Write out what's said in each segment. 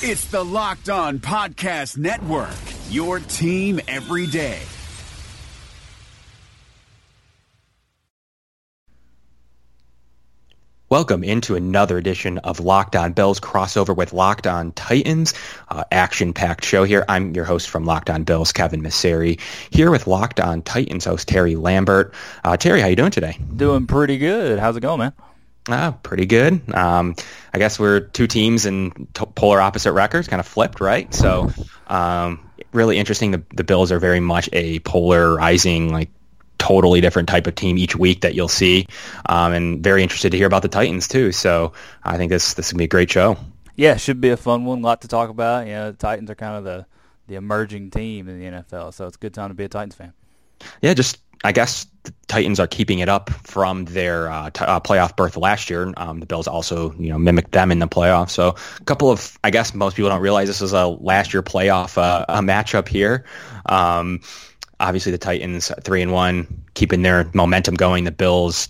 It's the Locked On Podcast Network, your team every day. Welcome into another edition of Locked On Bills crossover with Locked On Titans, uh, action-packed show here. I'm your host from Locked On Bills, Kevin Masseri, here with Locked On Titans host Terry Lambert. Uh, Terry, how you doing today? Doing pretty good. How's it going, man? Ah, pretty good. Um, I guess we're two teams in t- polar opposite records, kind of flipped, right? So, um, really interesting. The, the Bills are very much a polarizing, like totally different type of team each week that you'll see, um, and very interested to hear about the Titans too. So I think this this will be a great show. Yeah, should be a fun one. A lot to talk about. You know, the Titans are kind of the the emerging team in the NFL, so it's a good time to be a Titans fan. Yeah, just I guess the Titans are keeping it up from their uh, t- uh, playoff berth last year. Um, the Bills also, you know, mimicked them in the playoffs. So a couple of, I guess most people don't realize this is a last year playoff uh, a matchup here. Um, obviously the Titans three and one, keeping their momentum going. The Bills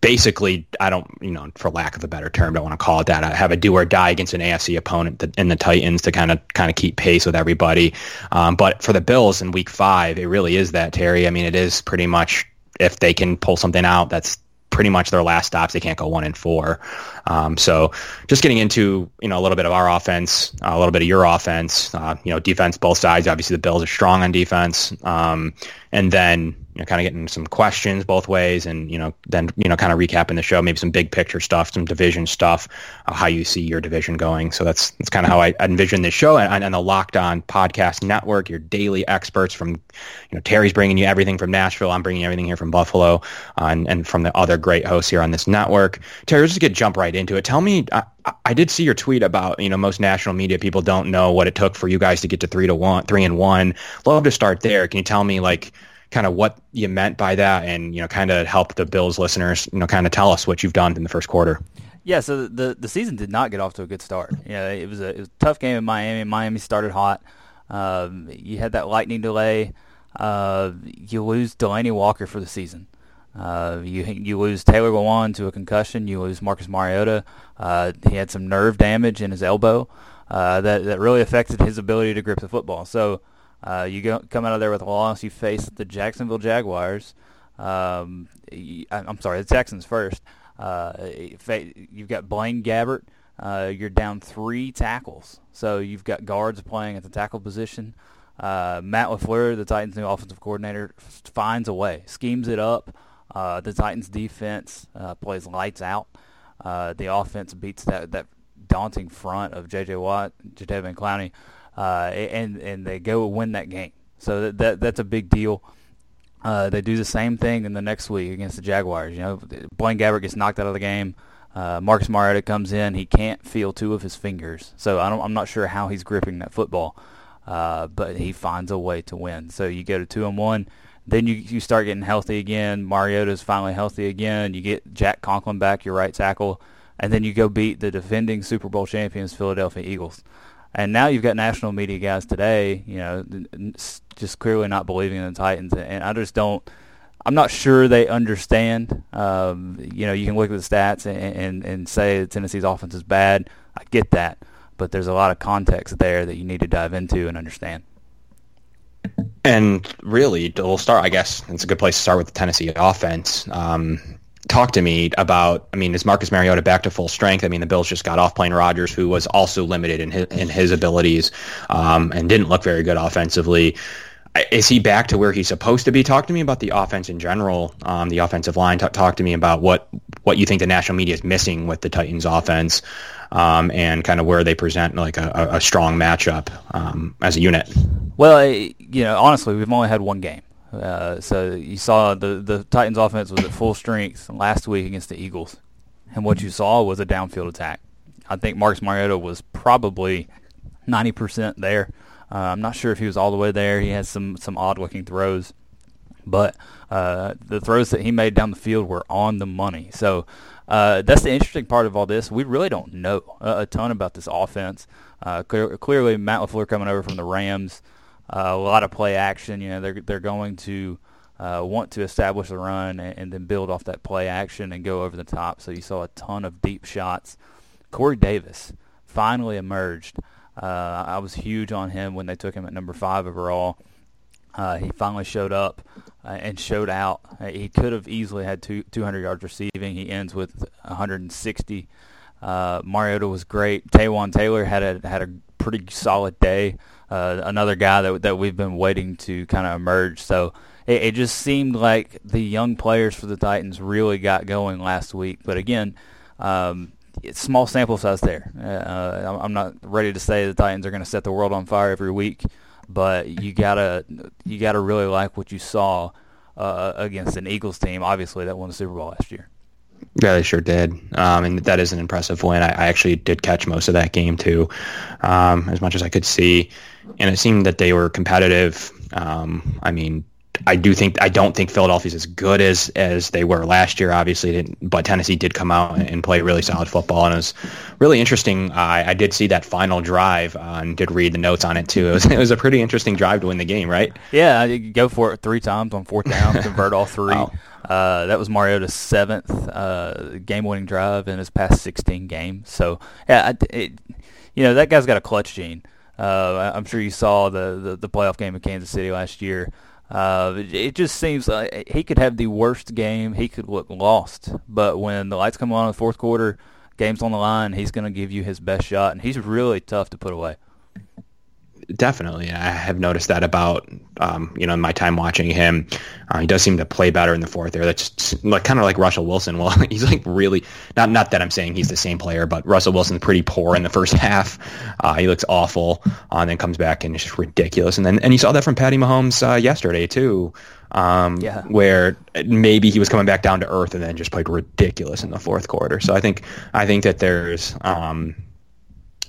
basically, I don't, you know, for lack of a better term, don't want to call it that. I have a do or die against an AFC opponent in the Titans to kind of kind of keep pace with everybody. Um, but for the Bills in Week Five, it really is that Terry. I mean, it is pretty much if they can pull something out, that's pretty much their last stops. They can't go one and four. Um, so just getting into you know a little bit of our offense, a little bit of your offense. Uh, you know, defense both sides. Obviously, the Bills are strong on defense, um, and then you know, kind of getting some questions both ways, and you know, then you know, kind of recapping the show, maybe some big picture stuff, some division stuff, uh, how you see your division going. So that's that's kind of how I envision this show, and, and the Locked On Podcast Network, your daily experts from, you know, Terry's bringing you everything from Nashville, I'm bringing everything here from Buffalo, uh, and and from the other great hosts here on this network. Terry, let's just get jump right into it. Tell me, I, I did see your tweet about you know most national media people don't know what it took for you guys to get to three to one, three and one. Love to start there. Can you tell me like? Kind of what you meant by that and, you know, kind of help the Bills listeners, you know, kind of tell us what you've done in the first quarter. Yeah, so the the season did not get off to a good start. Yeah, it was a, it was a tough game in Miami. Miami started hot. Um, you had that lightning delay. Uh, you lose Delanie Walker for the season. Uh, you you lose Taylor Lewan to a concussion. You lose Marcus Mariota. Uh, he had some nerve damage in his elbow uh, that that really affected his ability to grip the football. So uh, you go, come out of there with a loss. You face the Jacksonville Jaguars. Um, I'm sorry, the Texans first. Uh, you've got Blaine Gabbert. Uh, you're down three tackles, so you've got guards playing at the tackle position. Uh, Matt LaFleur, the Titans' new offensive coordinator, finds a way, schemes it up. Uh, the Titans' defense uh, plays lights out. The offense beats that that daunting front of J.J. Watt, Jadeveon Clowney uh, and and they go win that game. So that, that that's a big deal. Uh, they do the same thing in the next week against the Jaguars. You know, Blaine Gabbert gets knocked out of the game. Uh, Marcus Mariota comes in. He can't feel two of his fingers, so I am not sure how he's gripping that football. Uh, but he finds a way to win. So you go to two and one. Then you you start getting healthy again. Mariota's finally healthy again. You get Jack Conklin back, your right tackle, and then you go beat the defending Super Bowl champions Philadelphia Eagles. And now you've got national media guys today, you know, just clearly not believing in the Titans. And I just don't. I'm not sure they understand. Um, you know, you can look at the stats and, and, and say Tennessee's offense is bad. I get that, but there's a lot of context there that you need to dive into and understand. And really, we'll start. I guess it's a good place to start with the Tennessee offense. Um, talk to me about. I mean, is Marcus Mariota back to full strength? I mean, the Bills just got off playing Rodgers, who was also limited in his in his abilities um, and didn't look very good offensively. Is he back to where he's supposed to be? Talk to me about the offense in general, um, the offensive line. Talk, talk to me about what what you think the national media is missing with the Titans' offense, um, and kind of where they present like a, a strong matchup um, as a unit. Well, you know, honestly, we've only had one game. Uh, so you saw the the Titans offense was at full strength last week against the Eagles, and what you saw was a downfield attack. I think Marcus Mariota was probably 90% there. Uh, I'm not sure if he was all the way there. He had some some odd looking throws, but uh, the throws that he made down the field were on the money. So uh, that's the interesting part of all this. We really don't know a, a ton about this offense. Uh, clear, clearly, Matt LaFleur coming over from the Rams uh, a lot of play action. You know, they're they're going to uh, want to establish a run and, and, then build off that play action and go over the top. So you saw a ton of deep shots. Corey Davis finally emerged Uh, I was huge on him when they took him at number five overall. Uh, he finally showed up uh, and showed out. He could have easily had two, 200 yards receiving. He ends with 160. Uh, Mariota was great. Taywan Taylor had a had a pretty solid day. Uh, another guy that that we've been waiting to kind of emerge. So it, it, just seemed like the young players for the Titans really got going last week. But again, um, it's small sample size there. Uh, I'm not ready to say the Titans are going to set the world on fire every week, but you gotta you gotta really like what you saw uh, against an Eagles team, obviously that won the Super Bowl last year. Yeah, they sure did, um, and that is an impressive win. I, I, actually did catch most of that game too, um, as much as I could see, and it seemed that they were competitive. Um, I mean, I do think I don't think Philadelphia's as good as as they were last year. Obviously, but Tennessee did come out and play really solid football, and it was really interesting. I, I did see that final drive uh, and did read the notes on it too. It was it was a pretty interesting drive to win the game, right? Yeah, you go for it three times on fourth down, convert all three. Wow. Uh, that was Mariota's seventh uh, game-winning drive in his past 16 games. So, yeah, it, you know that guy's got a clutch gene. Uh, I'm sure you saw the, the, the playoff game in Kansas City last year. Uh, it just seems like he could have the worst game. He could look lost. But when the lights come on in the fourth quarter, game's on the line, he's going to give you his best shot, and he's really tough to put away. Definitely, I have noticed that about um, you know my time watching him. Uh, he does seem to play better in the fourth there. That's like kind of like Russell Wilson. Well, he's like really not not that I'm saying he's the same player, but Russell Wilson's pretty poor in the first half. Uh, he looks awful, uh, and then comes back and it's just ridiculous. And then and you saw that from Patty Mahomes uh, yesterday too. Um, yeah. where maybe he was coming back down to earth and then just played ridiculous in the fourth quarter. So I think I think that there's um,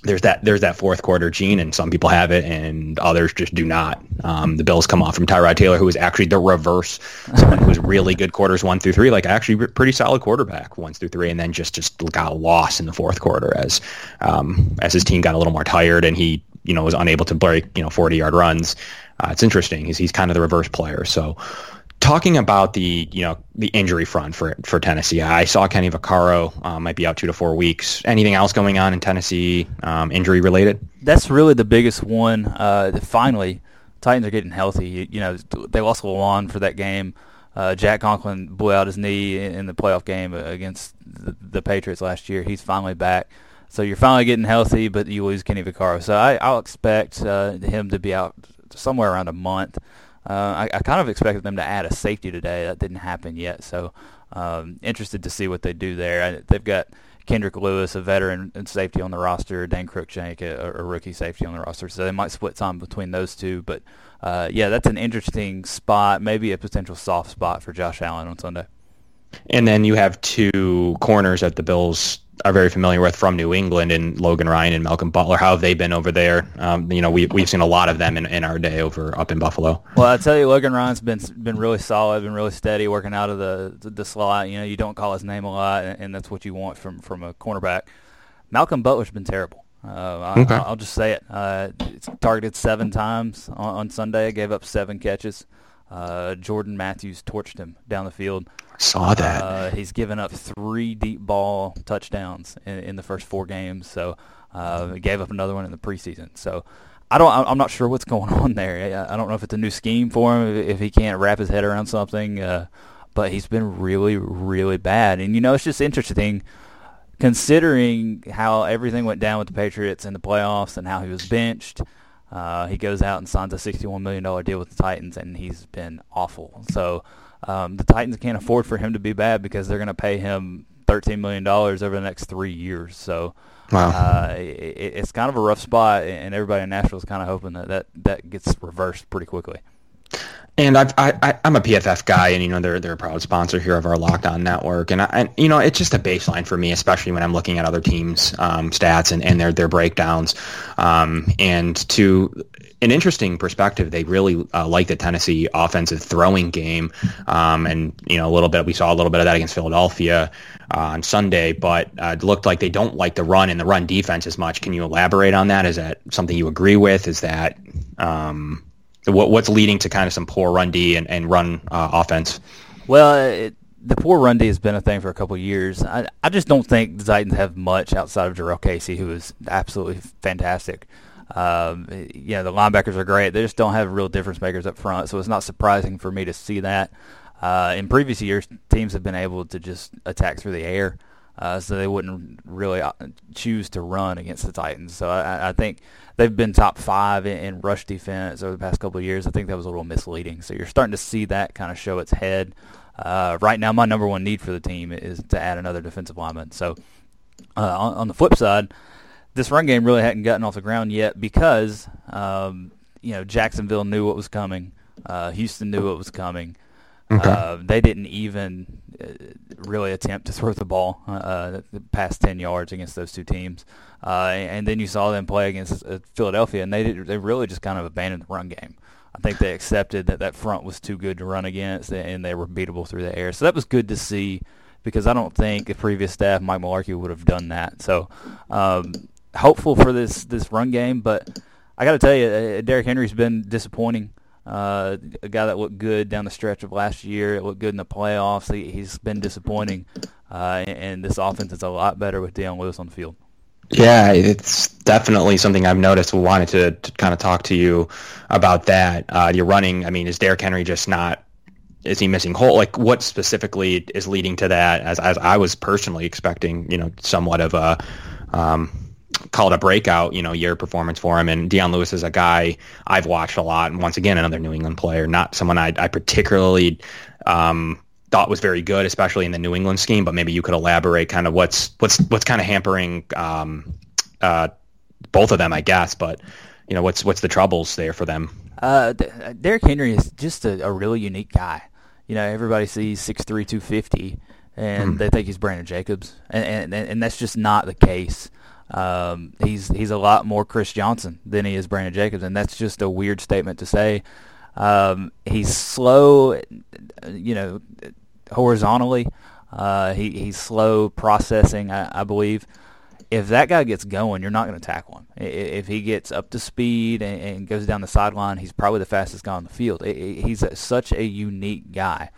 there's that there's that fourth quarter gene, and some people have it, and others just do not. Um, the Bills come off from Tyrod Taylor, who is actually the reverse, someone who was really good quarters one through three, like actually pretty solid quarterback one through three, and then just just got lost in the fourth quarter as um, as his team got a little more tired, and he you know was unable to break you know 40 yard runs. Uh, it's interesting. He's he's kind of the reverse player, so talking about the you know the injury front for for Tennessee, I saw Kenny Vaccaro um, might be out two to four weeks. Anything else going on in Tennessee um, injury related? That's really the biggest one. Uh, finally, Titans are getting healthy. You, you know they lost Lewan for that game. Uh, Jack Conklin blew out his knee in, the playoff game against the, the, Patriots last year. He's finally back. So you're finally getting healthy, but you lose Kenny Vaccaro. So I, will expect uh, him to be out somewhere around a month. Uh, I, I, kind of expected them to add a safety today. That didn't happen yet, so um, interested to see what they do there. I, they've got Kendrick Lewis, a veteran and safety on the roster, Dane Cruikshank, a, a, rookie safety on the roster. So they might split time between those two. But uh, yeah, that's an interesting spot, maybe a potential soft spot for Josh Allen on Sunday. And then you have two corners at the Bills are very familiar with from New England and Logan Ryan and Malcolm Butler. How have they been over there? Um, you know, we, we've seen a lot of them in, in our day over up in Buffalo. Well, I tell you, Logan Ryan's been been really solid, been really steady, working out of the the, slot. You know, you don't call his name a lot, and, and, that's what you want from from a cornerback. Malcolm Butler's been terrible. Uh, okay. I, will just say it. Uh, targeted seven times on, on Sunday. Gave up seven catches. Uh, Jordan Matthews torched him down the field. Saw that. Uh, he's given up three deep ball touchdowns in, in the first four games. So uh, gave up another one in the preseason. So I don't. I'm not sure what's going on there. I don't know if it's a new scheme for him, if he can't wrap his head around something. Uh, but he's been really, really bad. And you know, it's just interesting considering how everything went down with the Patriots in the playoffs and how he was benched. Uh, he goes out and signs a $61 million deal with the Titans, and he's been awful. So um, the Titans can't afford for him to be bad because they're going to pay him $13 million over the next three years. So wow. uh, it, it's kind of a rough spot, and everybody in Nashville is kind of hoping that, that that gets reversed pretty quickly. And I've, I, I, am a PFF guy, and you know they're they're a proud sponsor here of our Locked On Network, and I, and you know it's just a baseline for me, especially when I'm looking at other teams' um, stats and, and their their breakdowns, um, and to an interesting perspective. They really uh, like the Tennessee offensive throwing game, um, and you know a little bit. We saw a little bit of that against Philadelphia uh, on Sunday, but uh, it looked like they don't like the run and the run defense as much. Can you elaborate on that? Is that something you agree with? Is that um, what, what's leading to kind of some poor run D and, and run uh, offense? Well, it, the poor run D has been a thing for a couple years. I, I just don't think the Titans have much outside of Jurrell Casey, who is absolutely fantastic. Um, yeah, the linebackers are great. They just don't have real difference makers up front, so it's not surprising for me to see that. Uh, in previous years, teams have been able to just attack through the air, uh, so they wouldn't really uh, choose to run against the Titans. So I, I think they've been top five in, in, rush defense over the past couple of years. I think that was a little misleading. So you're starting to see that kind of show its head. Uh, right now, my number one need for the team is to add another defensive lineman. So uh, on, on, the flip side, this run game really hadn't gotten off the ground yet because um, you know Jacksonville knew what was coming. Uh, Houston knew what was coming. Okay. Uh, they didn't even uh, really attempt to throw the ball uh, the past 10 yards against those two teams. Uh, and then you saw them play against uh, Philadelphia, and they did, they really just kind of abandoned the run game. I think they accepted that that front was too good to run against, and they were beatable through the air. So that was good to see because I don't think the previous staff, Mike Mularkey, would have done that. So um, hopeful for this this run game, but I got to tell you, uh, Derrick Henry's been disappointing. Uh, a guy that looked good down the stretch of last year, it looked good in the playoffs. He, has been disappointing, uh, and this offense is a lot better with Dion Lewis on the field. Yeah, it's definitely something I've noticed. We wanted to, to kind of talk to you about that. Uh, you're running. I mean, is Derrick Henry just not? Is he missing hole? Like, what specifically is leading to that? As as I was personally expecting, you know, somewhat of a um, called a breakout, you know, year performance for him. And Dion Lewis is a guy I've watched a lot. And once again, another New England player, not someone I, I particularly um, thought was very good, especially in the New England scheme. But maybe you could elaborate kind of what's what's what's kind of hampering um, uh, both of them, I guess. But you know, what's what's the troubles there for them? Uh, Derrick Henry is just a, a really unique guy. You know, everybody sees 6'3", 250, and hmm. they think he's Brandon Jacobs, and, and and that's just not the case. Um, he's he's a lot more Chris Johnson than he is Brandon Jacobs, and that's just a weird statement to say. Um, he's slow, you know, horizontally. Uh, he he's slow processing, I, I, believe. If that guy gets going, you're not going to tackle him. If he gets up to speed and, and, goes down the sideline, he's probably the fastest guy on the field. He's such a unique guy.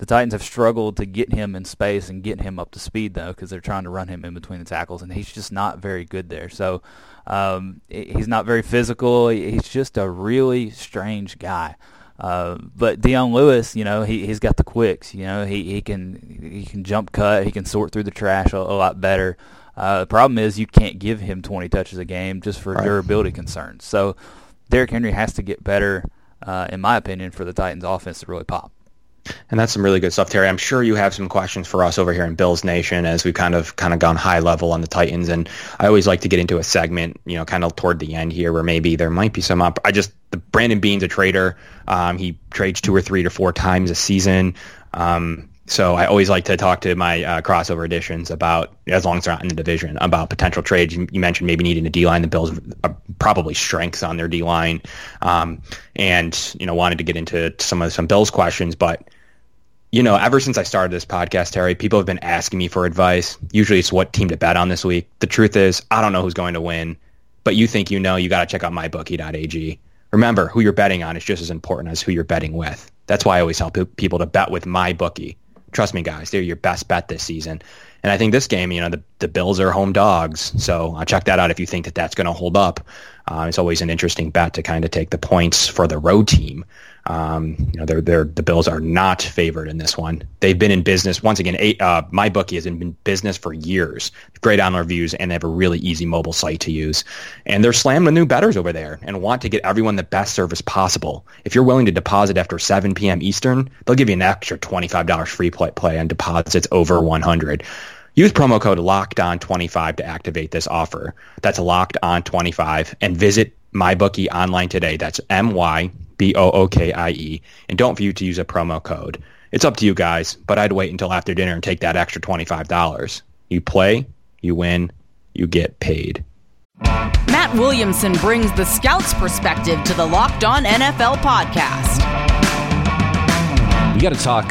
The Titans have struggled to get him in space and get him up to speed though, because they're trying to run him in between the tackles, and he's just not very good there. So um, he's not very physical. He's just a really strange guy. Uh, but Dion Lewis, you know, he he's got the quicks. You know, he he can he can jump cut. He can sort through the trash a, a lot better. Uh, the problem is you can't give him 20 touches a game just for right. durability concerns. So Derrick Henry has to get better, uh, in my opinion, for the Titans' offense to really pop. And that's some really good stuff, Terry. I'm sure you have some questions for us over here in Bills Nation as we've kind of kind of gone high level on the Titans. And I always like to get into a segment, you know, kind of toward the end here where maybe there might be some up. I just the Brandon Beane's a trader. Um, he trades two or three to four times a season. Um, so I always like to talk to my uh, crossover editions about, as long as they're not in the division, about potential trades. You, you mentioned maybe needing a D line. The Bills are probably strengths on their D line, um, and you know wanted to get into some of some Bills questions. But you know, ever since I started this podcast, Terry, people have been asking me for advice. Usually, it's what team to bet on this week. The truth is, I don't know who's going to win, but you think you know. You got to check out mybookie.ag. Remember, who you're betting on is just as important as who you're betting with. That's why I always tell people to bet with my bookie. Trust me, guys, they're your best bet this season. And I think this game, you know, the, the Bills are home dogs. So uh, check that out if you think that that's going to hold up. Uh, it's always an interesting bet to kind of take the points for the road team. Um, you know, they're, they're, the Bills are not favored in this one. They've been in business once again. Eight, uh, my bookie has been in business for years. Great online reviews, and they have a really easy mobile site to use. And they're slamming the new betters over there and want to get everyone the best service possible. If you're willing to deposit after 7 p.m. Eastern, they'll give you an extra $25 free play, play on deposits over 100. Use promo code Locked On 25 to activate this offer. That's Locked On 25 and visit MyBookie online today. That's M Y B O O K I E. And don't forget to use a promo code. It's up to you guys, but I'd wait until after dinner and take that extra $25. You play, you win, you get paid. Matt Williamson brings the scout's perspective to the Locked On NFL podcast. We got to talk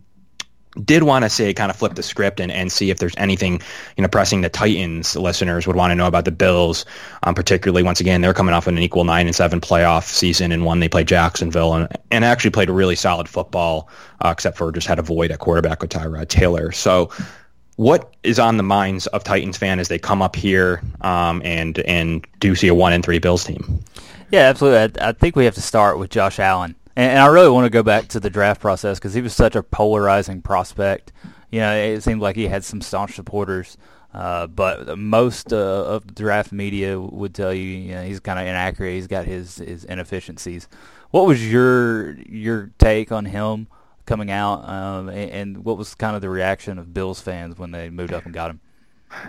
did want to say kind of flip the script and, and see if there's anything you know pressing the Titans listeners would want to know about the Bills, um, particularly once again they're coming off an equal nine and seven playoff season and one they played Jacksonville and, and actually played a really solid football uh, except for just had a void at quarterback with Tyrod Taylor. So what is on the minds of Titans fan as they come up here um, and and do see a one and three Bills team? Yeah, absolutely. I, I think we have to start with Josh Allen. And, and I really want to go back to the draft process because he was such a polarizing prospect. You know, it seemed like he had some staunch supporters. Uh, but most uh, of the draft media would tell you, you know, he's kind of inaccurate. He's got his, his inefficiencies. What was your your take on him coming out, um, and, and what was kind of the reaction of Bills fans when they moved up and got him?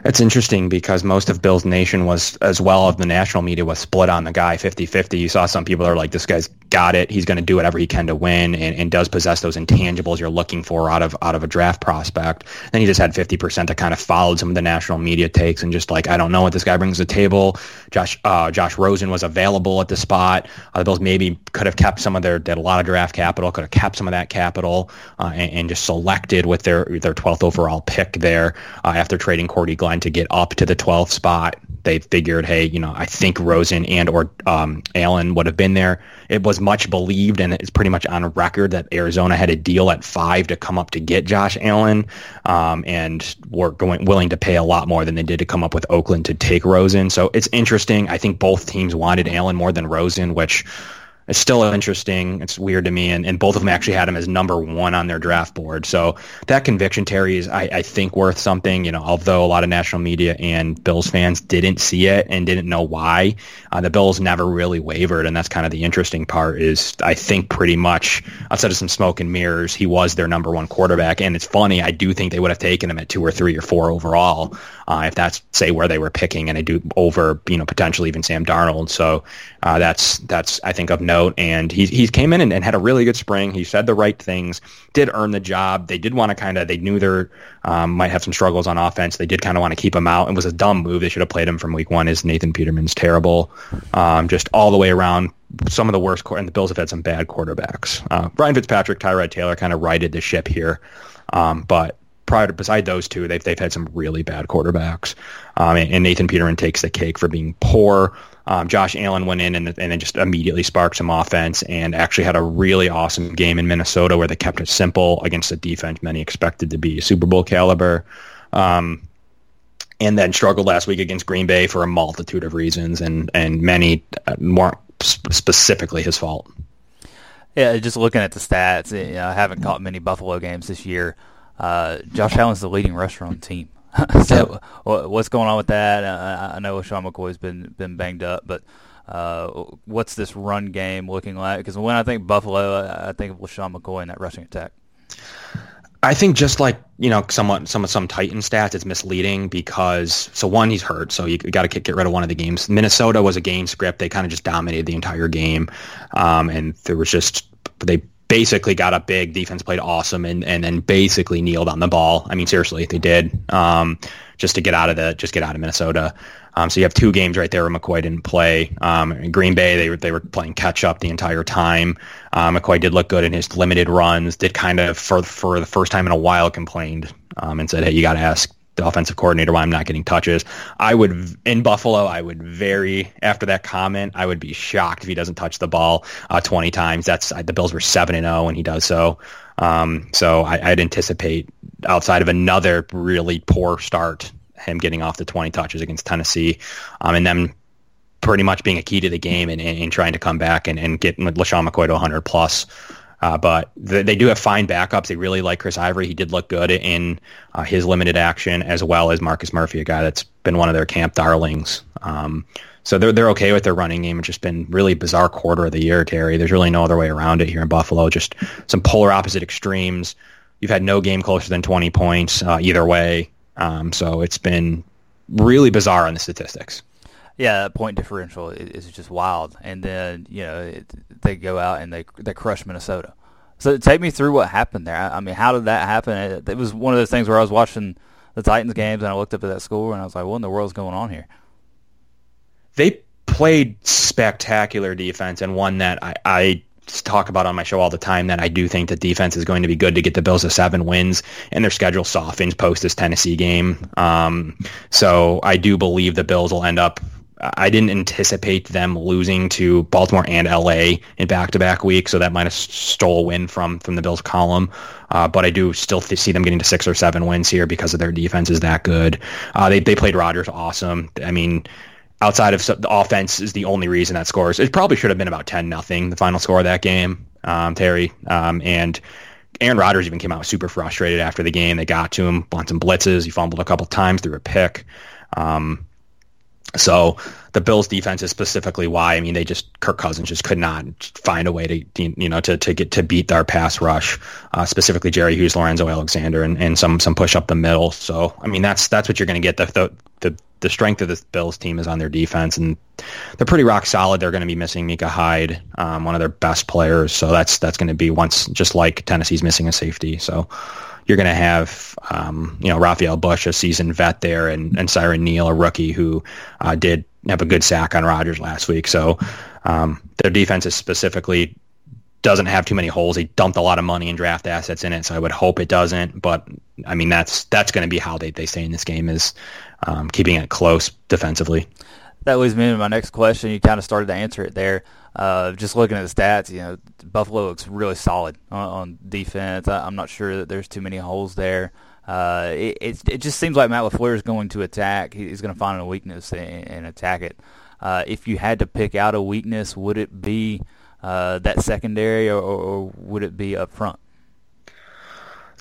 It's interesting because most of Bills Nation was, as well as the national media, was split on the guy 50-50. You saw some people are like, this guy's got it. He's going to do whatever he can to win and, and does possess those intangibles you're looking for out of out of a draft prospect. Then he just had 50% that kind of followed some of the national media takes and just like, I don't know what this guy brings to the table. Josh uh, Josh Rosen was available at the spot. Uh, the Bills maybe could have kept some of their, did a lot of draft capital, could have kept some of that capital uh, and, and, just selected with their, their 12th overall pick there uh, after trading Cordy Glenn to get up to the 12th spot they figured, hey, you know, I think Rosen and or um, Allen would have been there. It was much believed, and it's pretty much on record that Arizona had a deal at five to come up to get Josh Allen, um, and were going willing to pay a lot more than they did to come up with Oakland to take Rosen. So it's interesting. I think both teams wanted Allen more than Rosen, which it's still interesting. It's weird to me, and, and both of them actually had him as number one on their draft board. So that conviction, Terry, is I, I think worth something. You know, although a lot of national media and Bills fans didn't see it and didn't know why, uh, the Bills never really wavered, and that's kind of the interesting part. Is I think pretty much outside of some smoke and mirrors, he was their number one quarterback. And it's funny, I do think they would have taken him at two or three or four overall uh, if that's say where they were picking, and they do over you know potentially even Sam Darnold. So uh, that's that's I think of note. And he he came in and, and, had a really good spring. He said the right things, did earn the job. They did want to kind of they knew they um, might have some struggles on offense. They did kind of want to keep him out. It was a dumb move. They should have played him from week one. Is Nathan Peterman's terrible, um, just all the way around. Some of the worst, and the Bills have had some bad quarterbacks. Uh, Ryan Fitzpatrick, Tyrod Taylor kind of righted the ship here, um, but prior beside those two, they've they've had some really bad quarterbacks. Um, and, and, Nathan Peterman takes the cake for being poor. Um, Josh Allen went in and, and then just immediately sparked some offense and actually had a really awesome game in Minnesota where they kept it simple against a defense many expected to be Super Bowl caliber. Um, and then struggled last week against Green Bay for a multitude of reasons and and many weren't specifically his fault. Yeah, just looking at the stats, you know, I haven't caught many Buffalo games this year. Uh, Josh Allen's the leading rusher on the team. so what's going on with that? Uh, I know LeSean McCoy's been been banged up, but uh, what's this run game looking like? Because when I think Buffalo, I think of LeSean McCoy and that rushing attack. I think just like you know, somewhat some some Titan stats, it's misleading because so one he's hurt, so you got to get rid of one of the games. Minnesota was a game script; they kind of just dominated the entire game, um, and there was just they basically got up big. Defense played awesome and, and then basically kneeled on the ball. I mean, seriously, they did um, just to get out of the just get out of Minnesota. Um, so you have two games right there where McCoy didn't play. Um, in Green Bay, they were they were playing catch up the entire time. Uh, McCoy did look good in his limited runs. Did kind of for for the first time in a while complained um, and said, "Hey, you got to ask the offensive coordinator why I'm not getting touches. I would in Buffalo. I would very after that comment. I would be shocked if he doesn't touch the ball uh, 20 times. That's the Bills were seven and zero when he does so. Um, so I, would anticipate outside of another really poor start, him getting off the 20 touches against Tennessee, um, and then pretty much being a key to the game and, and, and trying to come back and, and get LeSean McCoy to 100 plus. Uh, but th- they do have fine backups. They really like Chris Ivory. He did look good in uh, his limited action, as well as Marcus Murphy, a guy that's been one of their camp darlings. Um, so they're they're okay with their running game. It's just been really bizarre quarter of the year, Terry. There's really no other way around it here in Buffalo. Just some polar opposite extremes. You've had no game closer than 20 points uh, either way. Um, so it's been really bizarre on the statistics. Yeah, that point differential is just wild. And then you know it, they go out and they they crush Minnesota. So take me through what happened there. I, I mean, how did that happen? It, it, was one of those things where I was watching the Titans games and I looked up at that score and I was like, "What in the world's going on here?" They played spectacular defense and one that I, I talk about on my show all the time that I do think that defense is going to be good to get the Bills to seven wins and their schedule softens post this Tennessee game. Um, so I do believe the Bills will end up. I didn't anticipate them losing to Baltimore and LA in back-to-back weeks, so that might have stole a win from from the Bills column. Uh, but I do still th- see them getting to six or seven wins here because of their defense is that good. Uh, they they played Rodgers awesome. I mean, outside of the offense is the only reason that scores. It probably should have been about 10 nothing, the final score of that game, um, Terry. Um, and Aaron Rodgers even came out super frustrated after the game. They got to him on some blitzes. He fumbled a couple times threw a pick. Um, so the Bills defense is specifically why. I mean, they just Kirk Cousins just could not find a way to you know to, to get to beat their pass rush, uh, specifically Jerry Hughes, Lorenzo Alexander, and, and some some push up the middle. So I mean, that's that's what you're going to get. The, the the the strength of the Bills team is on their defense, and they're pretty rock solid. They're going to be missing Micah Hyde, um, one of their best players. So that's that's going to be once just like Tennessee's missing a safety. So you're going to have, um, you know, Rafael Bush, a seasoned vet there, and, and Siran Neal, a rookie who uh, did have a good sack on Rodgers last week. So um, their defense is specifically doesn't have too many holes. They dumped a lot of money and draft assets in it, so I would hope it doesn't. But I mean, that's that's going to be how they, they stay in this game is um, keeping it close defensively. That leads me to my next question. You kind of started to answer it there. Uh, just looking at the stats, you know, Buffalo looks really solid on, on defense. I, am not sure that there's too many holes there. Uh, it, it, it just seems like Matt LaFleur is going to attack. He's going to find a weakness and, and attack it. Uh, if you had to pick out a weakness, would it be uh, that secondary or, or, would it be up front?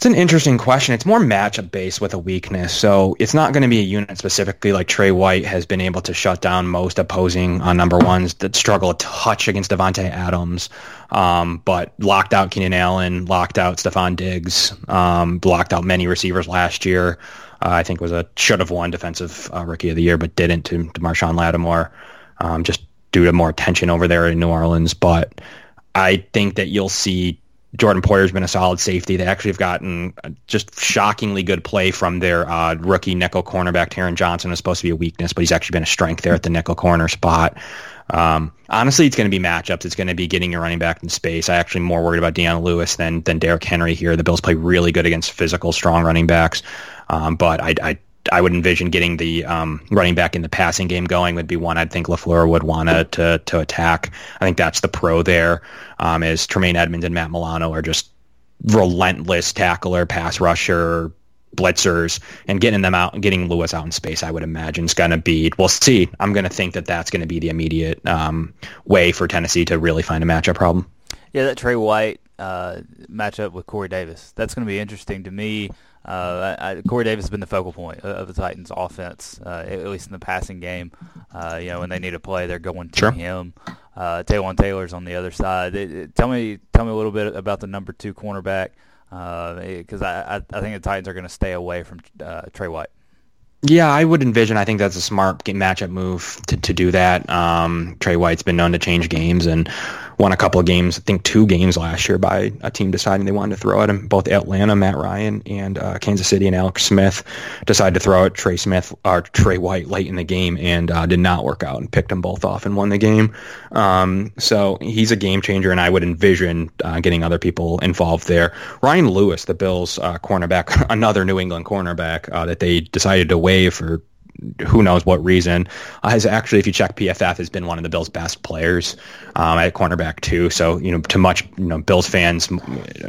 It's an interesting question. It's more matchup based with a weakness. So it's not going to be a unit specifically like Trey White has been able to shut down most opposing on number ones that struggle a touch against Davante Adams, um, but locked out Keenan Allen, locked out Stefon Diggs, um, blocked out many receivers last year. Uh, I think was a should have won defensive uh, rookie of the year, but didn't to, to Marshon Lattimore, um, just due to more tension over there in New Orleans. But I think that you'll see Jordan Poyer's been a solid safety. They actually have gotten just shockingly good play from their uh, rookie nickel cornerback. Taron Johnson is supposed to be a weakness, but he's actually been a strength there at the nickel corner spot. Um, honestly, it's going to be matchups. It's going to be getting your running back in space. I actually more worried about Dion Lewis than than Derrick Henry here. The Bills play really good against physical, strong running backs, um, but I, I I would envision getting the um, running back in the passing game going would be one I'd think Lafleur would want to to attack. I think that's the pro there. Um, is Tremaine Edmunds and Matt Milano are just relentless tackler, pass rusher, blitzers, and getting them out, getting Lewis out in space. I would imagine is going to be. We'll see. I'm going to think that that's going to be the immediate um, way for Tennessee to really find a matchup problem. Yeah, that Trey White uh, matchup with Corey Davis. That's going to be interesting to me. Uh, I, Corey Davis has been the focal point of the Titans' offense, uh, at least in the passing game. Uh, you know, when they need a play, they're going to sure. him. Uh, Taywan Taylor's on the other side. It, it, tell me, tell me a little bit about the number two cornerback, because uh, I, I, I think the Titans are going to stay away from uh, Trey White. Yeah, I would envision. I think that's a smart matchup move to, to do that. Um, Trey White's been known to change games, and won a couple of games, I think two games last year by a team deciding they wanted to throw at him. Both Atlanta, Matt Ryan, and uh, Kansas City and Alex Smith decided to throw at Trey Smith or Trey White late in the game and uh, did not work out and picked them both off and won the game. Um, so he's a game changer, and I would envision uh, getting other people involved there. Ryan Lewis, the Bills uh, cornerback, another New England cornerback uh, that they decided to waive for who knows what reason, uh, has actually, if you check PFF, has been one of the Bills' best players um, at cornerback too. So you know, to much you know Bills fans,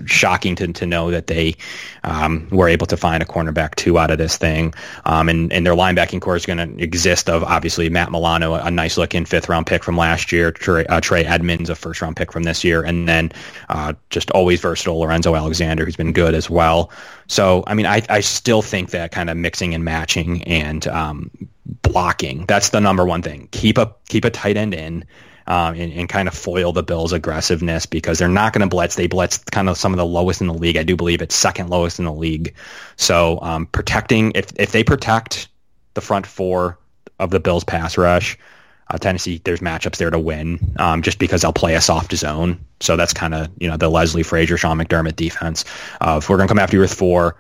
shocking to, to know that they um, were able to find a cornerback two out of this thing. Um, and and their linebacking core is going to exist of obviously Matt Milano, a nice looking fifth round pick from last year, Trey, uh, Trey Edmunds, a first round pick from this year, and then uh, just always versatile Lorenzo Alexander, who's been good as well. So, I mean, I, I still think that kind of mixing and matching and um, blocking, that's the number one thing. Keep a, keep a tight end in um, and, and, kind of foil the Bills' aggressiveness because they're not going to blitz. They blitz kind of some of the lowest in the league. I do believe it's second lowest in the league. So um, protecting if if they protect the front four of the Bills' pass rush, uh, Tennessee there's matchups there to win um, just because they'll play a soft zone. So that's kind of you know the Leslie Frazier, Sean McDermott defense. Uh, if we're going to come after you with four,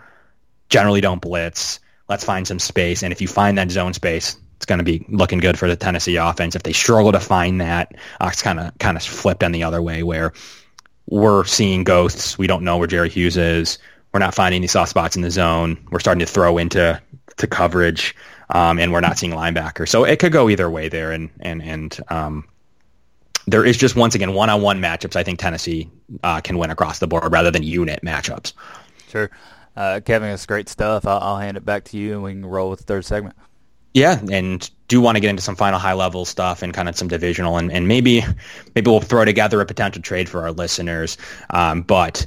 generally don't blitz. Let's find some space, and if you find that zone space, it's going to be looking good for the Tennessee offense. If they struggle to find that, uh, it's kind of kind of flipped on the other way where we're seeing ghosts. We don't know where Jerry Hughes is. We're not finding any soft spots in the zone. We're starting to throw into to coverage, um, and we're not seeing linebackers. So it could go either way there, and and and um, there is just once again one-on-one matchups. I think Tennessee uh, can win across the board rather than unit matchups. Sure, uh, Kevin, it's great stuff. I'll, I'll hand it back to you, and we can roll with the third segment. Yeah, and do want to get into some final high level stuff and kind of some divisional and, and maybe maybe we'll throw together a potential trade for our listeners. Um, but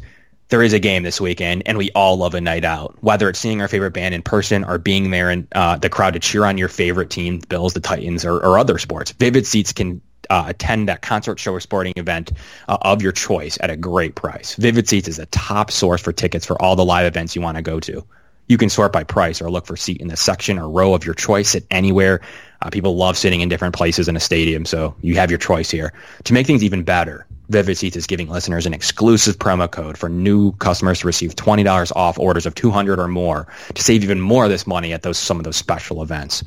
there is a game this weekend, and we all love a night out. Whether it's seeing our favorite band in person or being there in uh, the crowd to cheer on your favorite team, Bills, the Titans, or, or other sports, Vivid Seats can uh, attend that concert, show, or sporting event uh, of your choice at a great price. Vivid Seats is a top source for tickets for all the live events you want to go to. You can sort by price or look for seat in the section or row of your choice. Sit anywhere. Uh, people love sitting in different places in a stadium, so you have your choice here. To make things even better, Vivid Seats is giving listeners an exclusive promo code for new customers to receive $20 off orders of 200 or more to save even more of this money at those some of those special events.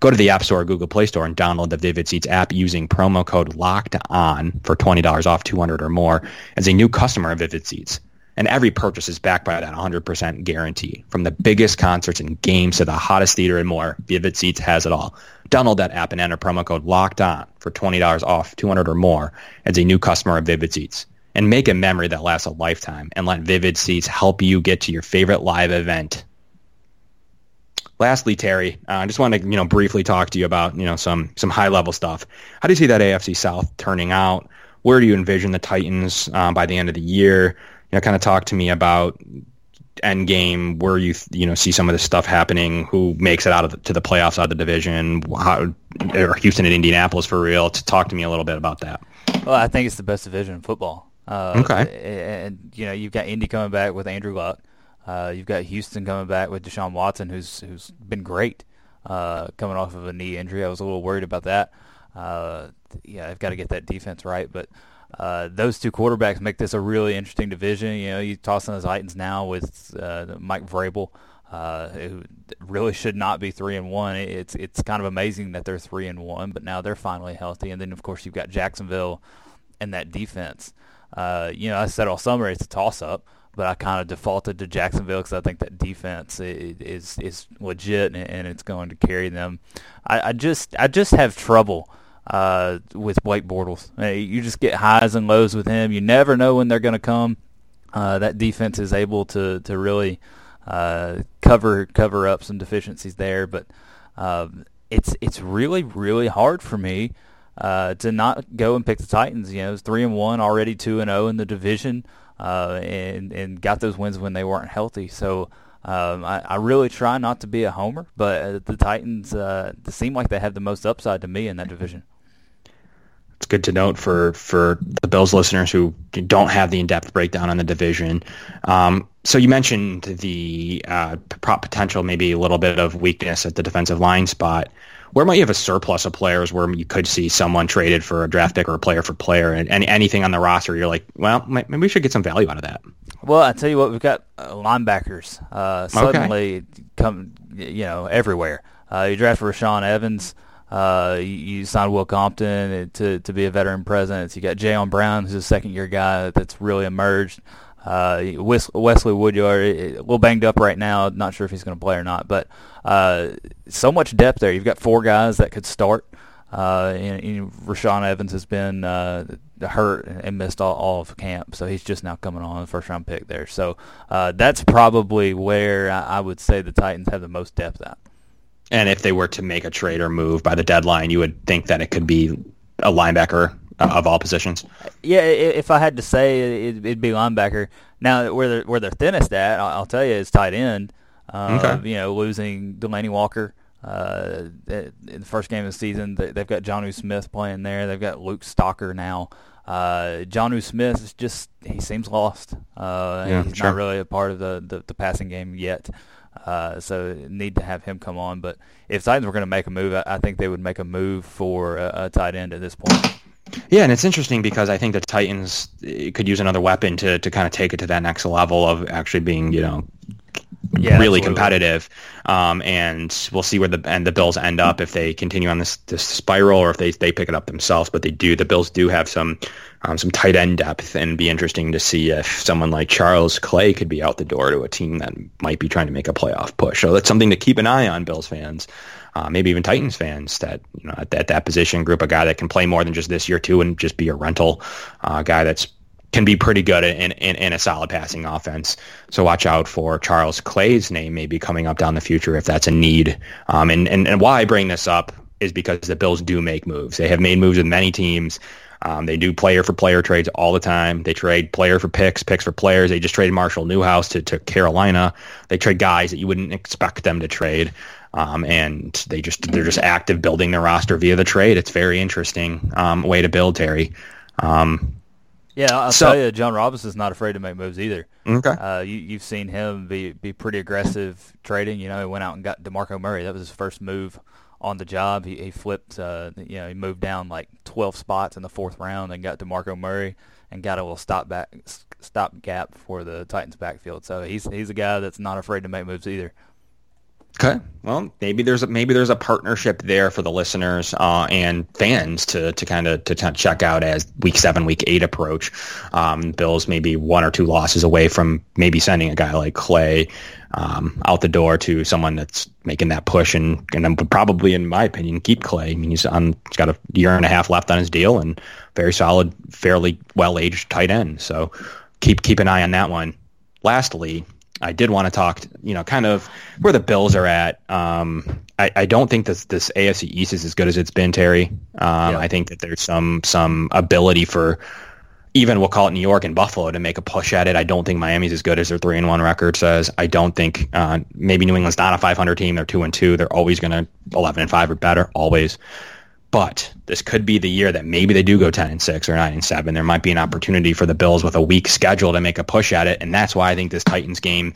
Go to the App Store or Google Play Store and download the Vivid Seats app using promo code LOCKED ON for $20 off 200 or more as a new customer of Vivid Seats. And every purchase is backed by that 100% guarantee. From the biggest concerts and games to the hottest theater and more, Vivid Seats has it all. Download that app and enter promo code LOCKED ON for $20 off 200 or more as a new customer of Vivid Seats. And make a memory that lasts a lifetime and let Vivid Seats help you get to your favorite live event. Lastly, Terry, uh, I just want to you know briefly talk to you about you know some some high level stuff. How do you see that AFC South turning out? Where do you envision the Titans uh, by the end of the year? you know, kind of talk to me about end game where you you know see some of this stuff happening who makes it out of the, to the playoffs out of the division how or Houston and Indianapolis for real to talk to me a little bit about that well I think it's the best division in football uh, okay and you know you've got Indy coming back with Andrew Luck uh, you've got Houston coming back with Deshaun Watson who's who's been great uh, coming off of a knee injury I was a little worried about that uh, yeah I've got to get that defense right but uh, those two quarterbacks make this a really interesting division. You know, you toss in the Titans now with uh, Mike Vrabel, uh, who really should not be three and one. It's it's kind of amazing that they're three and one, but now they're finally healthy. And then of course you've got Jacksonville and that defense. Uh, you know, I said all summer it's a toss up, but I kind of defaulted to Jacksonville because I think that defense is is legit and, it's going to carry them. I, I just I just have trouble uh, with Blake Bortles. You just get highs and lows with him. You never know when they're going to come. Uh, that defense is able to to really uh, cover cover up some deficiencies there, but um, it's it's really really hard for me uh, to not go and pick the Titans. You know, it's three and one already, two and zero oh in the division, uh, and and got those wins when they weren't healthy. So. Um, I, I, really try not to be a homer, but uh, the Titans uh, seem like they have the most upside to me in that division it's good to note for for the Bills listeners who don't have the in-depth breakdown on the division. Um, so you mentioned the uh, potential, maybe a little bit of weakness at the defensive line spot. Where might you have a surplus of players where you could see someone traded for a draft pick or a player for player, and, and anything on the roster you're like, well, maybe we should get some value out of that. Well, I tell you what, we've got uh, linebackers uh, suddenly okay. come, you know, everywhere. Uh, you draft for Rashaan Evans. Uh, you, you signed Will Compton to to be a veteran presence. You got Jayon Brown, who's a second year guy that's really emerged. Uh, Wesley Woodyard, a little banged up right now. Not sure if he's going to play or not, but uh, so much depth there. You've got four guys that could start. Uh, and, and Rashaan Evans has been uh, hurt and missed all, all of camp, so he's just now coming on the first round pick there. So uh, that's probably where I, would say the Titans have the most depth at. And if they were to make a trade or move by the deadline, you would think that it could be a linebacker of all positions. Yeah, if I had to say, it'd be linebacker. Now, where they're where they're thinnest at, I'll tell you, is tight end. Uh, okay. You know, losing Delanie Walker, Uh, in the first game of the season, they've got Jonnu Smith playing there. They've got Luke Stocker now. Uh, Jonnu Smith is just he seems lost. Uh, yeah, he's sure. not really a part of the, the, the passing game yet. Uh, so need to have him come on. But if Titans were going to make a move, I, I, think they would make a move for a, a tight end at this point. Yeah, and it's interesting because I think the Titans eh, could use another weapon to, to kind of take it to that next level of actually being, you know, yeah, really absolutely. competitive. Um, and we'll see where the and the Bills end up if they continue on this, this spiral or if they they pick it up themselves. But they do. The Bills do have some um, some tight end depth, and be interesting to see if someone like Charles Clay could be out the door to a team that might be trying to make a playoff push. So that's something to keep an eye on, Bills fans uh, maybe even Titans fans that you know at, at, that position group, a guy that can play more than just this year too, and just be a rental uh, guy that's can be pretty good in, in, in a solid passing offense. So watch out for Charles Clay's name maybe coming up down the future if that's a need. Um, and, and, and why I bring this up is because the Bills do make moves. They have made moves with many teams. Um, they do player for player trades all the time. They trade player for picks, picks for players. They just traded Marshall Newhouse to, to Carolina. They trade guys that you wouldn't expect them to trade. Um, and they just they're just active building their roster via the trade. It's very interesting um, way to build, Terry. Um, yeah, I'll so, tell you, Jon Robinson's not afraid to make moves either. Okay, uh, you, have seen him be be pretty aggressive trading. You know, he went out and got Demarco Murray. That was his first move on the job. He, he flipped. Uh, you know, he moved down like 12 spots in the fourth round and got Demarco Murray and got a little stop back stop gap for the Titans backfield. So he's he's a guy that's not afraid to make moves either. Okay. Well, maybe there's a, maybe there's a partnership there for the listeners uh, and fans to to kind of to check out as week seven, week eight approach. Um, Bills maybe one or two losses away from maybe sending a guy like Clay um, out the door to someone that's making that push and and then probably, in my opinion, keep Clay. I mean, he's on he's got a year and a half left on his deal and very solid, fairly well aged tight end. So keep keep an eye on that one. Lastly, I did want to talk, you know, kind of where the Bills are at. Um, I, I, don't think this this AFC East is as good as it's been, Terry. Um, yeah. I think that there's some some ability for even we'll call it New York and Buffalo to make a push at it. I don't think Miami's as good as their three and one record says. I don't think uh, maybe New England's not a 500 team. They're two and two. They're always going to 11 and five or better, always. But this could be the year that maybe they do go 10 and 6 or 9 and 7. There might be an opportunity for the Bills with a weak schedule to make a push at it. And that's why I think this Titans game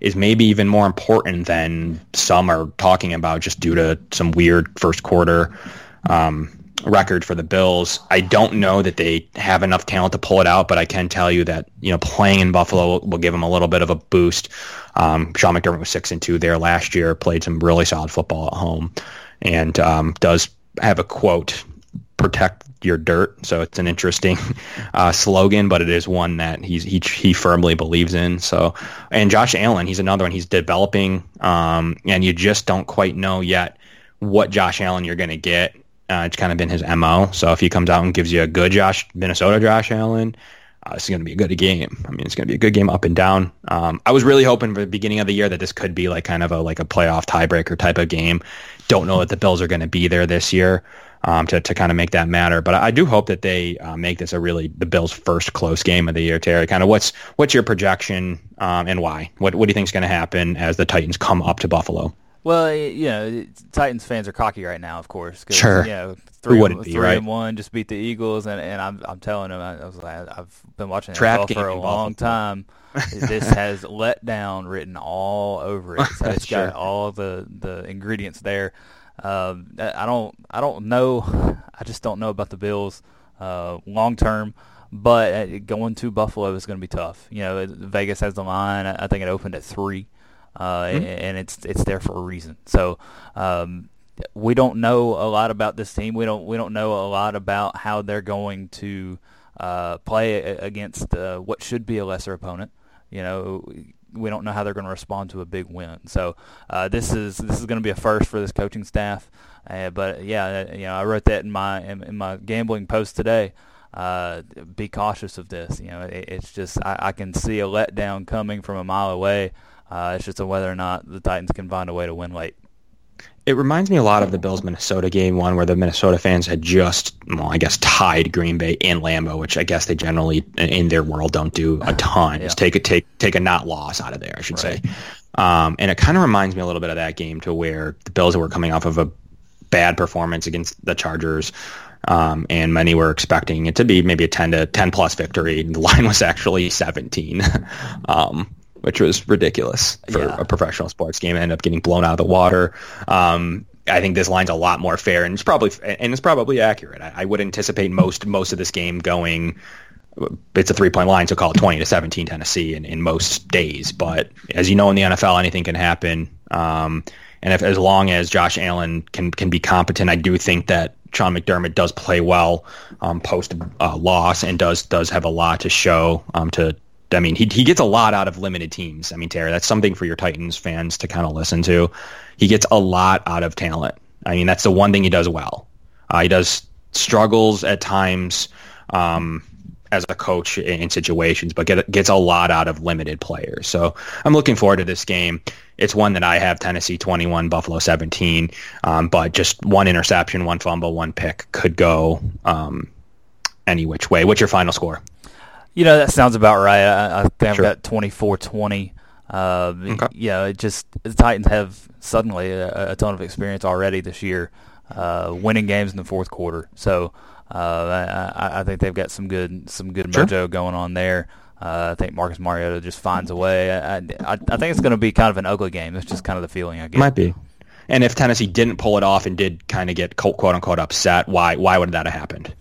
is maybe even more important than some are talking about just due to some weird first quarter um, record for the Bills. I don't know that they have enough talent to pull it out, but I can tell you that, you know, playing in Buffalo will, will give them a little bit of a boost. Um, Sean McDermott was 6 and 2 there last year, played some really solid football at home, and um, does have a quote protect your dirt. So it's an interesting uh, slogan, but it is one that he's he he firmly believes in. So and Josh Allen, he's another one. He's developing, um, and you just don't quite know yet what Josh Allen you're going to get. Uh, it's kind of been his mo. So if he comes out and gives you a good Josh Minnesota Josh Allen, uh, this is going to be a good game. I mean, it's going to be a good game up and down. Um, I was really hoping for the beginning of the year that this could be like kind of a like a playoff tiebreaker type of game. Don't know that the Bills are going to be there this year um, to to kind of make that matter, but I do hope that they uh, make this a really the Bills' first close game of the year. Terry, kind of what's what's your projection um, and why? What what do you think is going to happen as the Titans come up to Buffalo? Well, you know, Titans fans are cocky right now, of course. Sure. You know, three, be, three right? and one, just beat the Eagles, and, and I'm I'm telling them, I, was like, I've been watching Trap for a long time. this has let down written all over it. So it's sure. got all the the ingredients there. Um, I don't I don't know. I just don't know about the Bills uh, long term. But uh, going to Buffalo is going to be tough. You know, Vegas has the line. I think it opened at three uh, mm-hmm. and it's it's there for a reason. So um, we don't know a lot about this team. We don't we don't know a lot about how they're going to uh, play against uh, what should be a lesser opponent. You know, we don't know how they're going to respond to a big win. So uh, this is this is going to be a first for this coaching staff. Uh, but yeah, you know, I wrote that in my in, in my gambling post today. Uh, be cautious of this. You know, it, it's just I, I can see a letdown coming from a mile away. Uh, it's just a whether or not the Titans can find a way to win late. It reminds me a lot of the Bills Minnesota game one where the Minnesota fans had just, well, I guess, tied Green Bay in Lambeau, which I guess they generally in their world don't do a ton. yeah. Just take a take take a not loss out of there, I should right. say. Um, and it kind of reminds me a little bit of that game to where the Bills were coming off of a bad performance against the Chargers. Um, and many were expecting it to be maybe a 10 to 10 plus victory. And the line was actually 17, um, which was ridiculous for yeah. a professional sports game. Ended up getting blown out of the water. Um, I think this line's a lot more fair, and it's probably and it's probably accurate. I, I would anticipate most most of this game going. It's a three point line, so call it twenty to seventeen Tennessee in, in most days. But as you know, in the NFL, anything can happen. Um, and if as long as Josh Allen can can be competent, I do think that Sean McDermott does play well um, post uh, loss and does does have a lot to show um, to I mean, he he gets a lot out of limited teams. I mean, Terry, that's something for your Titans fans to kind of listen to. He gets a lot out of talent. I mean, that's the one thing he does well. Uh, he does struggles at times um, as a coach in, in situations, but get, gets a lot out of limited players. So I'm looking forward to this game. It's one that I have Tennessee 21, Buffalo 17, um, but just one interception, one fumble, one pick could go um, any which way. What's your final score? You know, that sounds about right. I, I think I've got 24-20. Uh, okay. Yeah, it just the Titans have suddenly a, a, ton of experience already this year, uh, winning games in the fourth quarter. So uh, I, I, think they've got some good some good sure. mojo going on there. Uh, I think Marcus Mariota just finds a way. I, I, I think it's going to be kind of an ugly game. That's just kind of the feeling I get. Might be. And if Tennessee didn't pull it off and did kind of get quote unquote upset, why why would that have happened?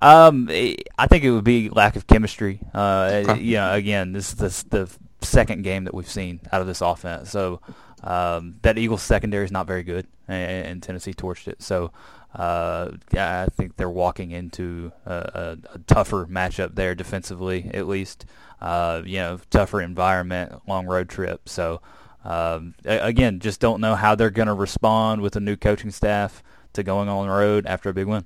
Um, I think it would be lack of chemistry. Uh, okay. you know, again, this is the, the second game that we've seen out of this offense. So um, that Eagles secondary is not very good, and, and Tennessee torched it. So uh, I think they're walking into a, a, a, tougher matchup there defensively, at least. Uh, you know, tougher environment, long road trip. So um, again, just don't know how they're going to respond with a new coaching staff to going on the road after a big win.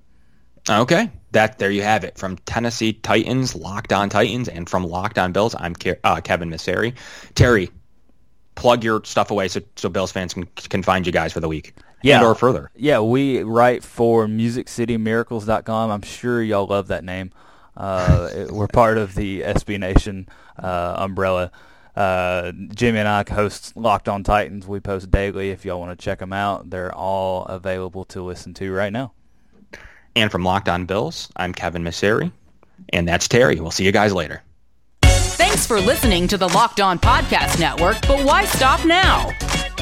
Okay, that there you have it from Tennessee Titans, Locked On Titans, and from Locked On Bills. I'm uh, Kevin Misseri. Terry, plug your stuff away so so Bills fans can can find you guys for the week. Yeah, or further. Yeah, we write for MusicCityMiracles.com. I'm sure y'all love that name. Uh, we're part of the SB Nation uh, umbrella. Uh, Jimmy and I host Locked On Titans. We post daily. If y'all want to check them out, they're all available to listen to right now. And from Locked On Bills, I'm Kevin Misseri, and that's Terry. We'll see you guys later. Thanks for listening to the Locked On Podcast Network, but why stop now?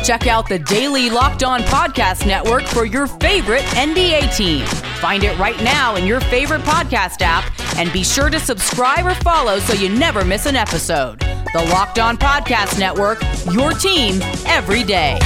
Check out the daily Locked On Podcast Network for your favorite NBA team. Find it right now in your favorite podcast app and be sure to subscribe or follow so you never miss an episode. The Locked On Podcast Network, your team every day.